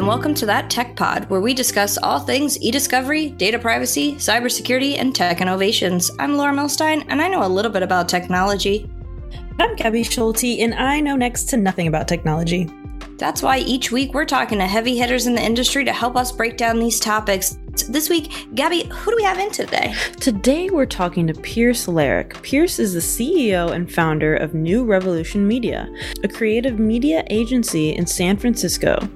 and welcome to That Tech Pod, where we discuss all things e discovery, data privacy, cybersecurity, and tech innovations. I'm Laura Milstein, and I know a little bit about technology. I'm Gabby Schulte, and I know next to nothing about technology. That's why each week we're talking to heavy hitters in the industry to help us break down these topics. This week, Gabby, who do we have in today? Today we're talking to Pierce Larrick. Pierce is the CEO and founder of New Revolution Media, a creative media agency in San Francisco.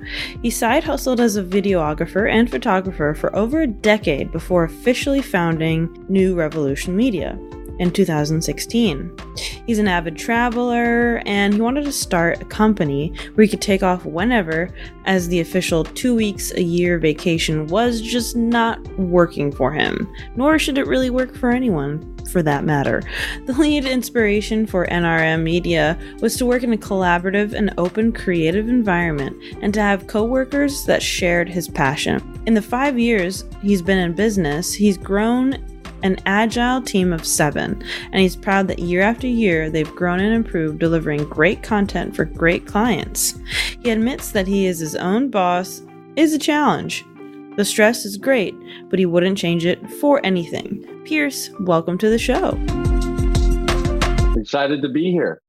He side hustled as a videographer and photographer for over a decade before officially founding New Revolution Media in 2016. He's an avid traveler and he wanted to start a company where he could take off whenever, as the official two weeks a year vacation was just not working for him, nor should it really work for anyone. For that matter. The lead inspiration for NRM Media was to work in a collaborative and open creative environment and to have coworkers that shared his passion. In the five years he's been in business, he's grown an agile team of seven, and he's proud that year after year they've grown and improved, delivering great content for great clients. He admits that he is his own boss is a challenge. The stress is great, but he wouldn't change it for anything. Pierce, welcome to the show. Excited to be here.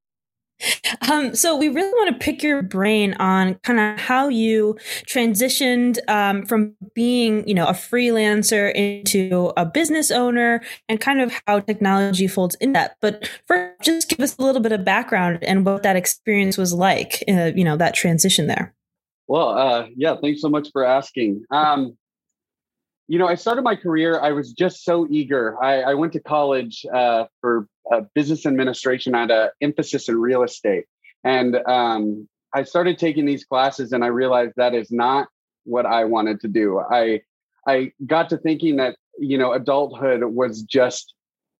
Um, so we really want to pick your brain on kind of how you transitioned um, from being, you know, a freelancer into a business owner, and kind of how technology folds in that. But first, just give us a little bit of background and what that experience was like, uh, you know, that transition there. Well, uh, yeah, thanks so much for asking. Um, you know, I started my career. I was just so eager. I, I went to college uh, for uh, business administration. I had an emphasis in real estate, and um, I started taking these classes, and I realized that is not what I wanted to do. I I got to thinking that you know adulthood was just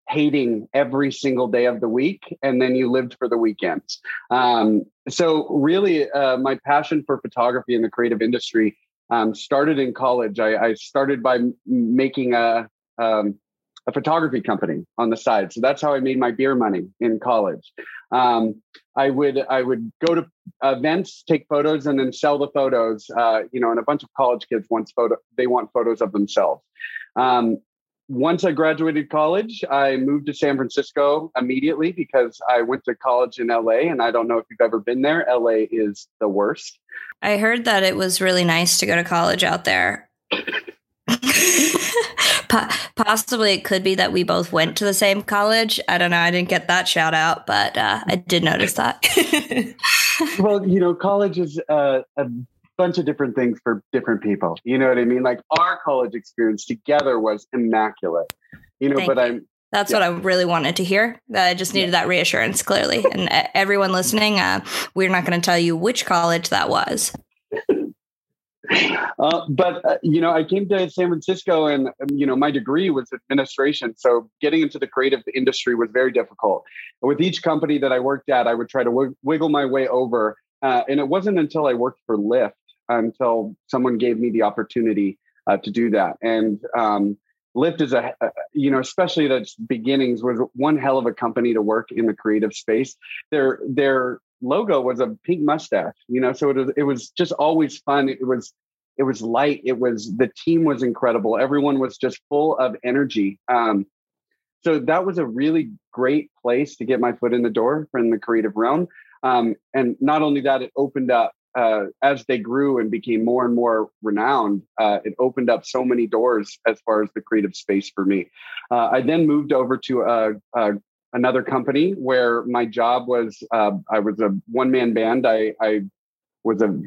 hating every single day of the week, and then you lived for the weekends. Um, so really, uh, my passion for photography and the creative industry um, started in college. I, I started by making a um, a photography company on the side. So that's how I made my beer money in college. Um, I would I would go to events, take photos, and then sell the photos. Uh, you know, and a bunch of college kids want photo they want photos of themselves. Um, once I graduated college, I moved to San Francisco immediately because I went to college in LA. And I don't know if you've ever been there. LA is the worst. I heard that it was really nice to go to college out there. Possibly it could be that we both went to the same college. I don't know. I didn't get that shout out, but uh, I did notice that. well, you know, college is uh, a bunch of different things for different people. You know what I mean? Like our college experience together was immaculate. You know, Thank but you. I'm that's yeah. what I really wanted to hear. I just needed that reassurance clearly. And everyone listening, uh, we're not going to tell you which college that was. Uh, but uh, you know, I came to San Francisco, and um, you know, my degree was administration. So getting into the creative industry was very difficult. With each company that I worked at, I would try to w- wiggle my way over, uh, and it wasn't until I worked for Lyft until someone gave me the opportunity uh, to do that. And um, Lyft is a, you know, especially its beginnings, was one hell of a company to work in the creative space. Their their logo was a pink mustache, you know, so it was it was just always fun. It was it was light. It was the team was incredible. Everyone was just full of energy. Um, so that was a really great place to get my foot in the door in the creative realm. Um, and not only that, it opened up uh, as they grew and became more and more renowned, uh, it opened up so many doors as far as the creative space for me. Uh, I then moved over to a, a, another company where my job was uh, I was a one man band. I, I, was a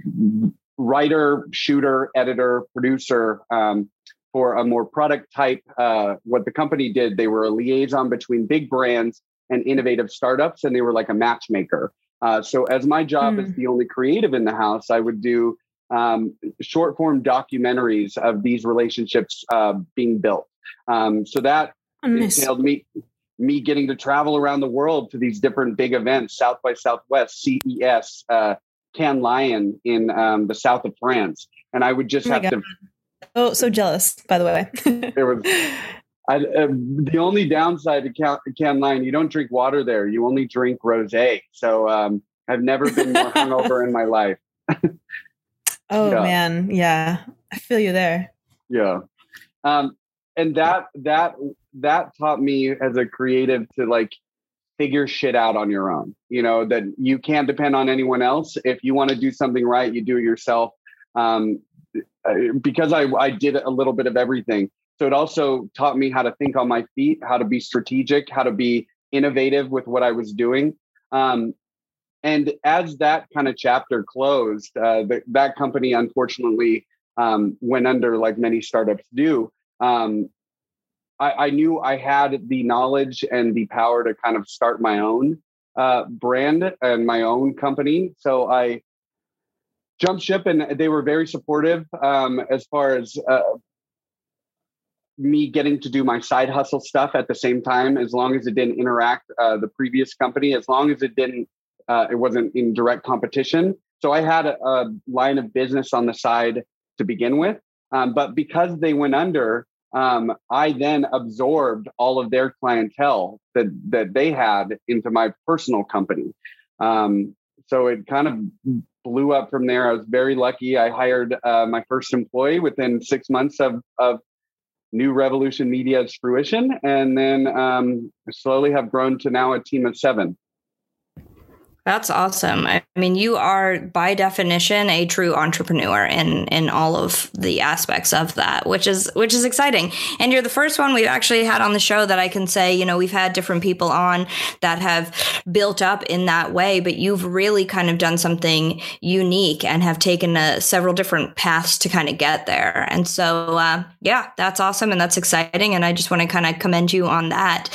writer, shooter, editor, producer. Um, for a more product type, uh, what the company did, they were a liaison between big brands and innovative startups, and they were like a matchmaker. Uh, so, as my job mm. as the only creative in the house, I would do um, short form documentaries of these relationships uh, being built. Um, so that entailed me me getting to travel around the world to these different big events: South by Southwest, CES, uh, Cannes Lion in um, the south of France, and I would just oh have to. Oh, so jealous! By the way, there was I, uh, the only downside to Cannes, Cannes Lion, you don't drink water there. You only drink rosé. So um, I've never been more hungover in my life. Oh yeah. man, yeah, I feel you there. Yeah, um, and that that that taught me as a creative to like figure shit out on your own. You know that you can't depend on anyone else. If you want to do something right, you do it yourself. Um, uh, because I I did a little bit of everything. So it also taught me how to think on my feet, how to be strategic, how to be innovative with what I was doing. Um, and as that kind of chapter closed, uh, the, that company unfortunately um, went under, like many startups do. Um, I, I, knew I had the knowledge and the power to kind of start my own uh, brand and my own company. So I jumped ship, and they were very supportive um, as far as uh, me getting to do my side hustle stuff at the same time, as long as it didn't interact uh, the previous company, as long as it didn't, uh, it wasn't in direct competition. So I had a, a, line of business on the side to begin with, um, but because they went under, um, I then absorbed all of their clientele that that they had into my personal company. Um, so it kind of blew up from there. I was very lucky. I hired uh, my first employee within six months of, of New Revolution Media's fruition, and then um, slowly have grown to now a team of seven. That's awesome. I mean, you are by definition a true entrepreneur in in all of the aspects of that, which is which is exciting. And you're the first one we've actually had on the show that I can say, you know, we've had different people on that have built up in that way, but you've really kind of done something unique and have taken a, uh, several different paths to kind of get there. And so, uh, yeah, that's awesome and that's exciting. And I just want to kind of commend you on that.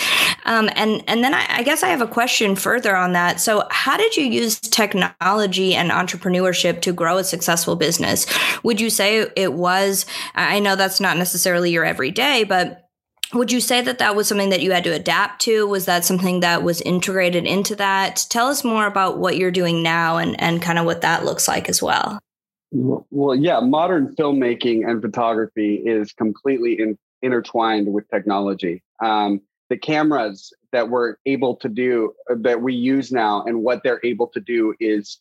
Um, and and then I, I guess I have a question further on that. So, how did you use technology and entrepreneurship to grow a successful business? Would you say it was? I know that's not necessarily your everyday, but would you say that that was something that you had to adapt to? Was that something that was integrated into that? Tell us more about what you're doing now and, and kind of what that looks like as well. Well, yeah, modern filmmaking and photography is completely in, intertwined with technology. Um, the cameras that we're able to do that we use now and what they're able to do is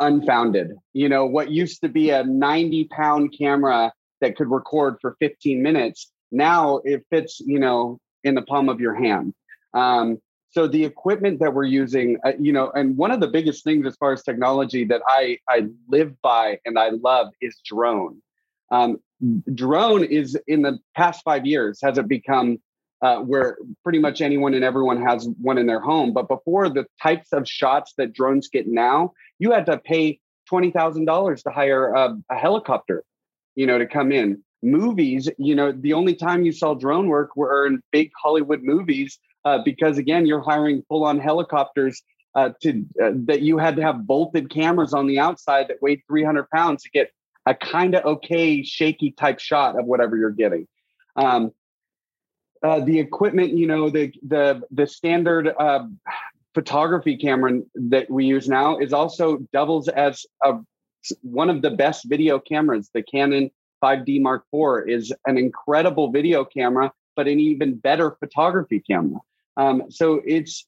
unfounded. You know, what used to be a 90 pound camera that could record for 15 minutes, now it fits, you know, in the palm of your hand. Um, so the equipment that we're using, uh, you know, and one of the biggest things as far as technology that I I live by and I love is drone. Um, drone is in the past five years has it become uh, where pretty much anyone and everyone has one in their home. But before the types of shots that drones get now, you had to pay twenty thousand dollars to hire a, a, helicopter, you know, to come in. Movies, you know, the only time you saw drone work were in big Hollywood movies uh, because again, you're hiring full-on helicopters uh, to uh, that you had to have bolted cameras on the outside that weighed 300 pounds to get a kind of okay shaky type shot of whatever you're getting. Um, uh, the equipment, you know, the the the standard uh, photography camera that we use now is also doubles as a, one of the best video cameras. The Canon 5D Mark IV is an incredible video camera, but an even better photography camera. Um, so it's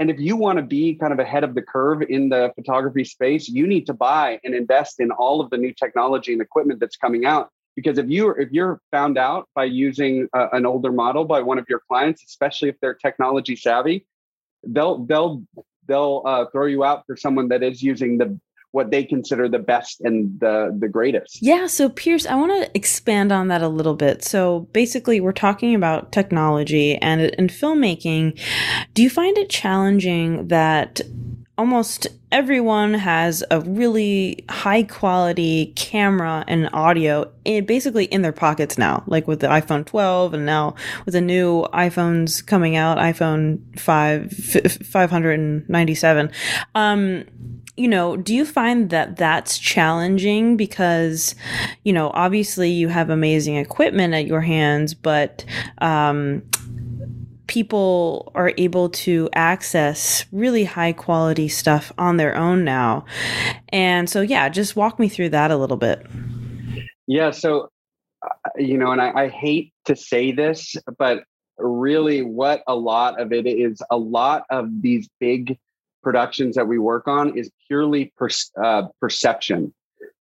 and if you want to be kind of ahead of the curve in the photography space, you need to buy and invest in all of the new technology and equipment that's coming out because if you if you're found out by using a, an older model by one of your clients especially if they're technology savvy they'll they'll they'll uh, throw you out for someone that is using the what they consider the best and the the greatest. Yeah, so Pierce, I want to expand on that a little bit. So basically, we're talking about technology and in filmmaking. Do you find it challenging that almost everyone has a really high quality camera and audio in, basically in their pockets now like with the iphone 12 and now with the new iphones coming out iphone 5 597 um you know do you find that that's challenging? Because you know obviously you have amazing equipment at your hands but um people are able to access really high quality stuff on their own now. And so, yeah, just walk me through that a little bit. Yeah. So, uh, you know, and I, I hate to say this, but really what a lot of it is a lot of these big productions that we work on is purely per, uh, perception.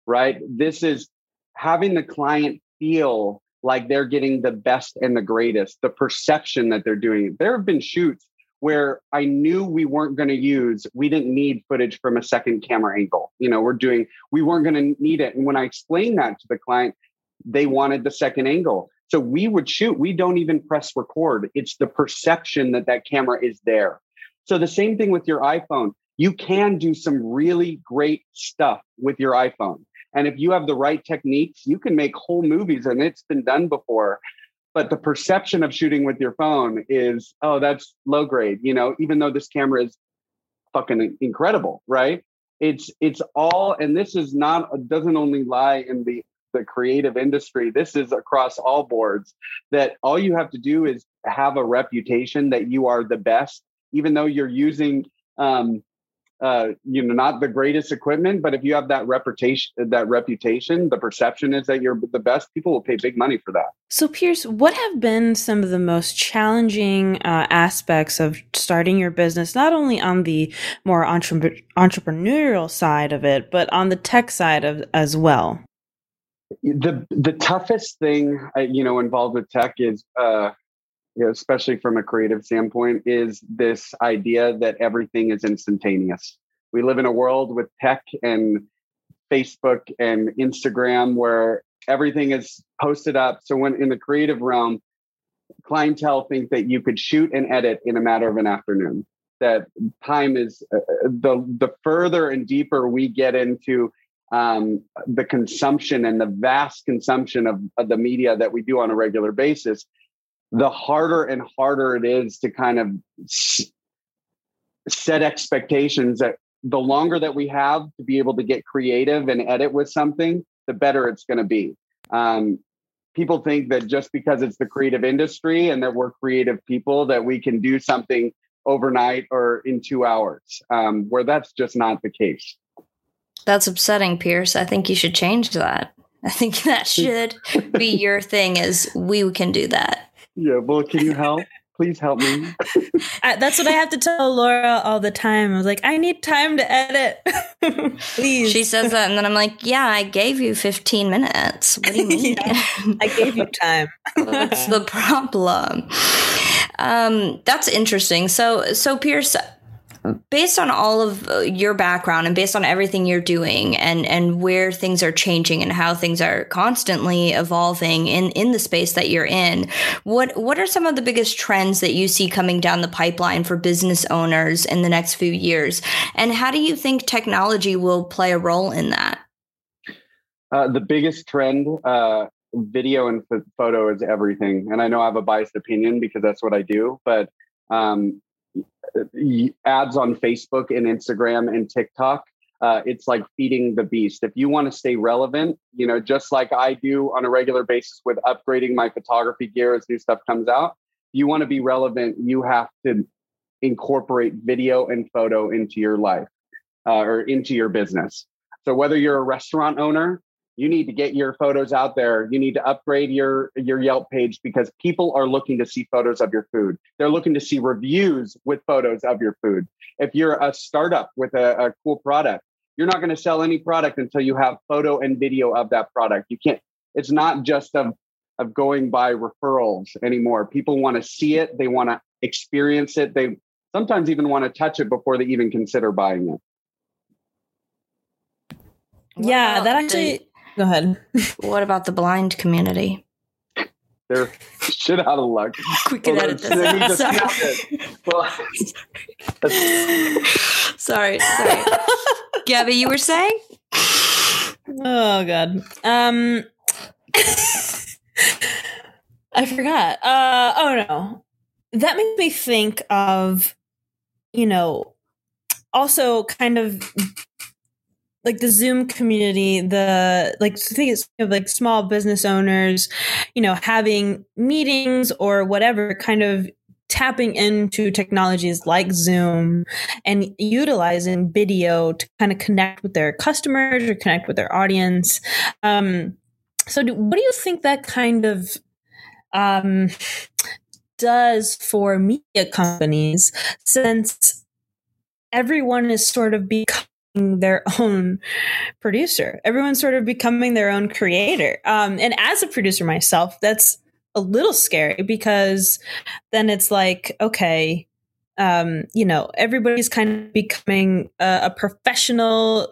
right? This is having the client feel like they're getting the best and the greatest, the perception that they're doing. There have been shoots where I knew we weren't going to use, we didn't need footage from a second camera angle. You know, we're doing, we weren't going to need it. And when I explained that to the client, they wanted the second angle. So we would shoot, we don't even press record. It's the perception that that camera is there. So the same thing with your iPhone. You can do some really great stuff with your iPhone. And if you have the right techniques, you can make whole movies and it's been done before. But the perception of shooting with your phone is, oh, that's low grade, you know, even though this camera is fucking incredible, right? It's it's all and this is not doesn't only lie in the the creative industry. This is across all boards that all you have to do is have a reputation that you are the best, even though you're using um, uh, you know, not the greatest equipment, but if you have that reputation, that reputation, the perception is that you're the best. People will pay big money for that. So, Pierce, what have been some of the most challenging uh, aspects of starting your business? Not only on the more entre- entrepreneurial side of it, but on the tech side of as well. The the toughest thing, uh, you know, involved with tech is uh, especially from a creative standpoint, is this idea that everything is instantaneous. We live in a world with tech and Facebook and Instagram where everything is posted up. So when in the creative realm, clientele think that you could shoot and edit in a matter of an afternoon. That time is uh, the the further and deeper we get into um, the consumption and the vast consumption of, of the media that we do on a regular basis, the harder and harder it is to kind of set expectations that the longer that we have to be able to get creative and edit with something, the better it's going to be. Um, people think that just because it's the creative industry and that we're creative people, that we can do something overnight or in two hours, um, where that's just not the case. That's upsetting, Pierce. I think you should change that. I think that should be your thing. Is we can do that. Yeah, well, can you help? Please help me. I, that's what I have to tell Laura all the time. I was like, I need time to edit. Please. She says that, and then I'm like, Yeah, I gave you 15 minutes. What do you mean? yeah, I gave you time. What's the problem? Um, that's interesting. So, so Pierce, based on all of uh, your background and based on everything you're doing and and where things are changing and how things are constantly evolving in in the space that you're in what what are some of the biggest trends that you see coming down the pipeline for business owners in the next few years? And how do you think technology will play a role in that? Uh, the biggest trend uh, video and photo is everything. And i know i have a biased opinion because that's what i do but um, ads on Facebook and Instagram and TikTok. Uh, it's like feeding the beast. If you want to stay relevant, you know, just like I do on a regular basis with upgrading my photography gear as new stuff comes out, you want to be relevant, you have to incorporate video and photo into your life uh, or into your business. So whether you're a restaurant owner you need to get your photos out there. You need to upgrade your your yelp page because people are looking to see photos of your food. They're looking to see reviews with photos of your food. If you're a startup with a, a cool product you're not going to sell any product until you have photo and video of that product. You can't it's not just of of going by referrals anymore. People want to see it. They want to experience it. They sometimes even want to touch it before they even consider buying it. Yeah that actually Go ahead. what about the blind community? They're shit out of luck. We can well, edit this out. Sorry. sorry, sorry. Gabby, you were saying? Oh god. Um I forgot. Uh oh no. That makes me think of you know also kind of like the Zoom community, the like I think it's like small business owners, you know, having meetings or whatever kind of tapping into technologies like Zoom and utilizing video to kind of connect with their customers or connect with their audience. Um, so, do, what do you think that kind of um, does for media companies since everyone is sort of becoming their own producer. Everyone's sort of becoming their own creator. Um, and as a producer myself, that's a little scary because then it's like, okay, um, you know, everybody's kind of becoming a, a professional,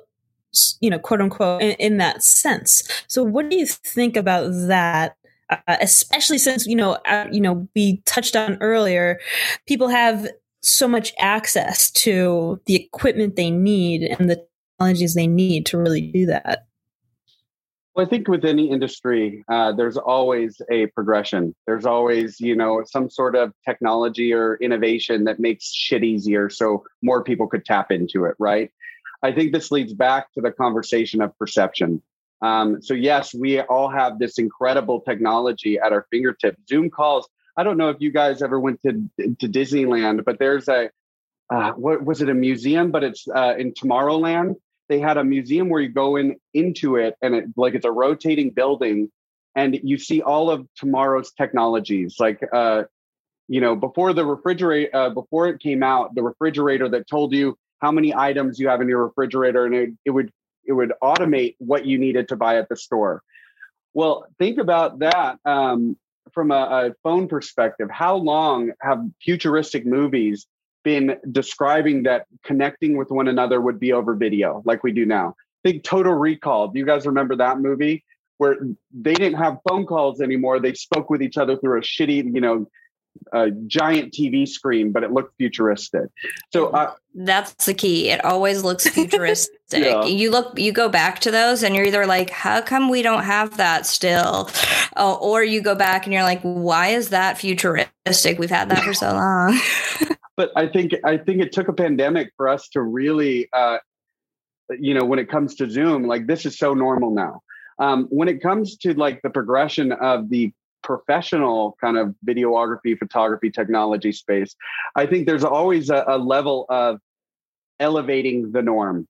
you know, quote unquote, in, in, that sense. So, what do you think about that? Uh, especially since you know, uh, you know, we touched on earlier, people have so much access to the equipment they need and the technologies they need to really do that. Well, I think with any industry, uh, there's always a progression. There's always, you know, some sort of technology or innovation that makes shit easier so more people could tap into it, right? I think this leads back to the conversation of perception. Um, so, yes, we all have this incredible technology at our fingertips. Zoom calls. I don't know if you guys ever went to, to Disneyland, but there's a, uh, what was it, a museum, but it's uh, in Tomorrowland? They had a museum where you go in into it and it like it's a rotating building and you see all of tomorrow's technologies like uh you know before the refrigerator uh, before it came out the refrigerator that told you how many items you have in your refrigerator and it, it would it would automate what you needed to buy at the store. Well think about that um, from a, a phone perspective how long have futuristic movies been describing that connecting with one another would be over video like we do now. Think Total Recall. Do you guys remember that movie where they didn't have phone calls anymore? They spoke with each other through a shitty, you know, a giant TV screen, but it looked futuristic. So uh, that's the key. It always looks futuristic. yeah. You look, you go back to those, and you're either like, "How come we don't have that still?" Oh, or you go back and you're like, "Why is that futuristic? We've had that for so long." but I think I think it took a pandemic for us to really, uh, you know, when it comes to Zoom, like this is so normal now. Um, when it comes to like the progression of the professional kind of videography, photography, technology space, I think there's always a, a level of elevating the norm.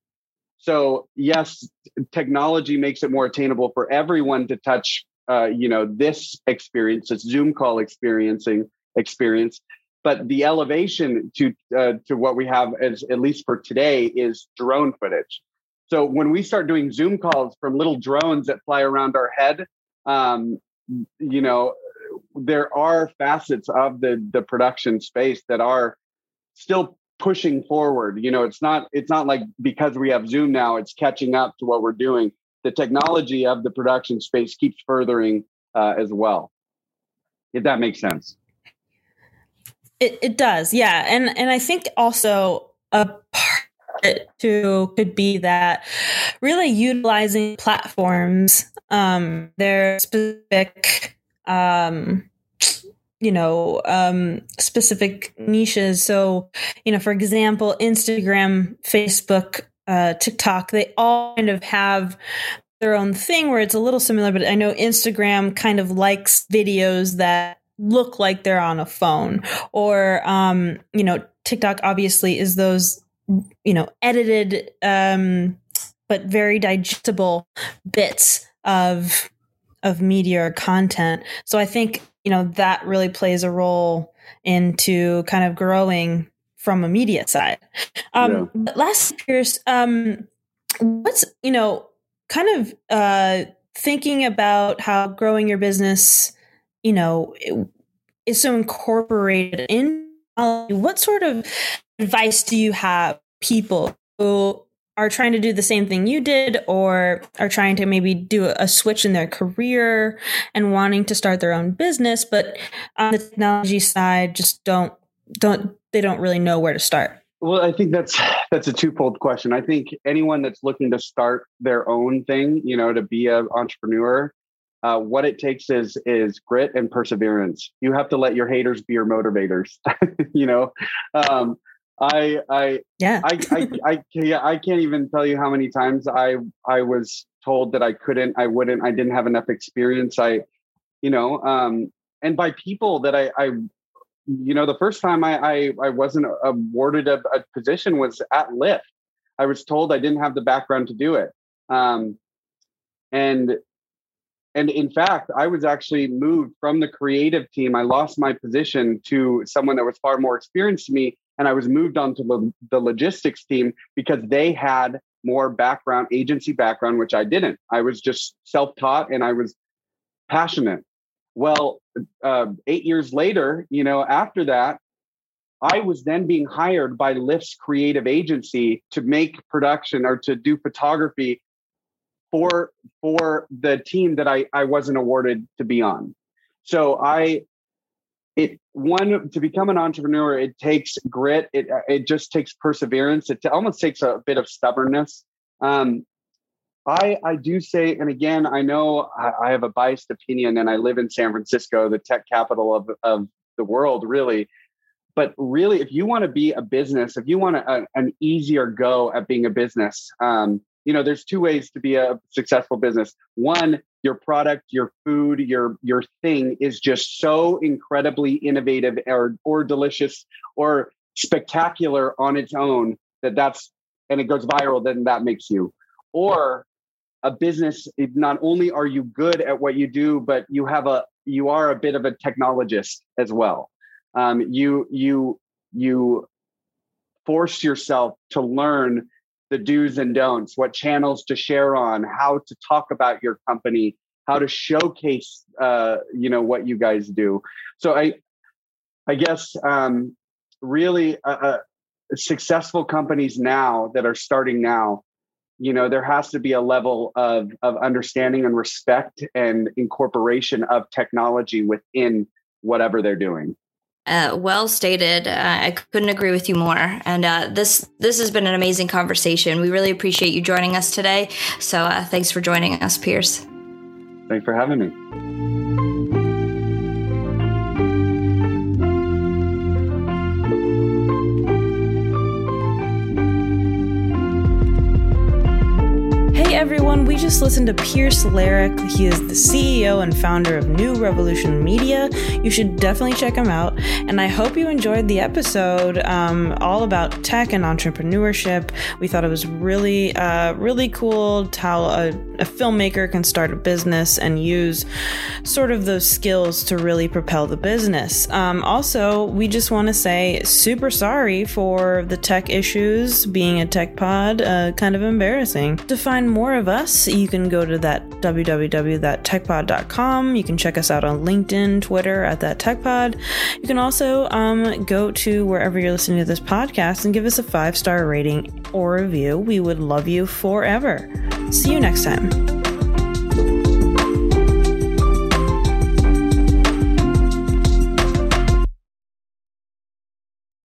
So yes, technology makes it more attainable for everyone to touch, uh, you know, this experience, this Zoom call experiencing experience but the elevation to uh, to what we have as at least for today is drone footage so when we start doing zoom calls from little drones that fly around our head um, you know there are facets of the the production space that are still pushing forward. You know it's not it's not like because we have zoom now it's catching up to what we're doing. The technology of the production space keeps furthering uh, as well. If that makes sense. It, it does, yeah, and and I think also a part to could be that really utilizing platforms, um, their specific, um, you know, um, specific niches. So, you know, for example, Instagram, Facebook, uh, TikTok, they all kind of have their own thing where it's a little similar, but I know Instagram kind of likes videos that look like they're on a phone or um you know tiktok obviously is those you know edited um but very digestible bits of of media or content so i think you know that really plays a role into kind of growing from a media side um yeah. last year's um what's you know kind of uh thinking about how growing your business you know is so incorporated in what sort of advice do you have people who are trying to do the same thing you did or are trying to maybe do a switch in their career and wanting to start their own business but on the technology side just don't don't they don't really know where to start well i think that's that's a twofold question i think anyone that's looking to start their own thing you know to be an entrepreneur uh, what it takes is is grit and perseverance. You have to let your haters be your motivators. you know, um, I I yeah I, I I yeah I can't even tell you how many times I I was told that I couldn't, I wouldn't, I didn't have enough experience. I, you know, um, and by people that I I you know the first time I I, I wasn't awarded a, a position was at Lyft. I was told I didn't have the background to do it. Um, and and in fact, I was actually moved from the creative team. I lost my position to someone that was far more experienced to me. And I was moved on to the, the logistics team because they had more background, agency background, which I didn't. I was just self taught and I was passionate. Well, uh, eight years later, you know, after that, I was then being hired by Lyft's creative agency to make production or to do photography for for the team that I I wasn't awarded to be on. So I it one to become an entrepreneur it takes grit it it just takes perseverance it almost takes a bit of stubbornness. Um, i i do say and again i know I, I, have a biased opinion and i live in san francisco the tech capital of of the world really. But really if you want to be a business if you want a, an easier go at being a business um, you know there's two ways to be a successful business. One your product your food your your thing is just so incredibly innovative or or delicious or spectacular on its own that that's and it goes viral then that makes you. Or a business not only are you good at what you do but you have a you are a bit of a technologist as well. Um, you you you force yourself to learn the do's and don'ts, what channels to share on, how to talk about your company, how to showcase, uh, you know, what you guys do. So I, I guess, um, really, uh, uh, successful companies now that are starting now, you know, there has to be a level of of understanding and respect and incorporation of technology within whatever they're doing. Uh, well stated. Uh, I couldn't agree with you more. And uh, this this has been an amazing conversation. We really appreciate you joining us today. So uh, thanks for joining us, Pierce. Thanks for having me. Just listened to Pierce Larrick. He is the CEO and founder of New Revolution Media. You should definitely check him out. And I hope you enjoyed the episode um, all about tech and entrepreneurship. We thought it was really, uh, really cool how a, a filmmaker can start a business and use sort of those skills to really propel the business. Um, also, we just want to say super sorry for the tech issues being a tech pod, uh, kind of embarrassing. To find more more of us, you can go to that www.techpod.com. You can check us out on LinkedIn, Twitter at that techpod. You can also um, go to wherever you're listening to this podcast and give us a five star rating or review. We would love you forever. See you next time.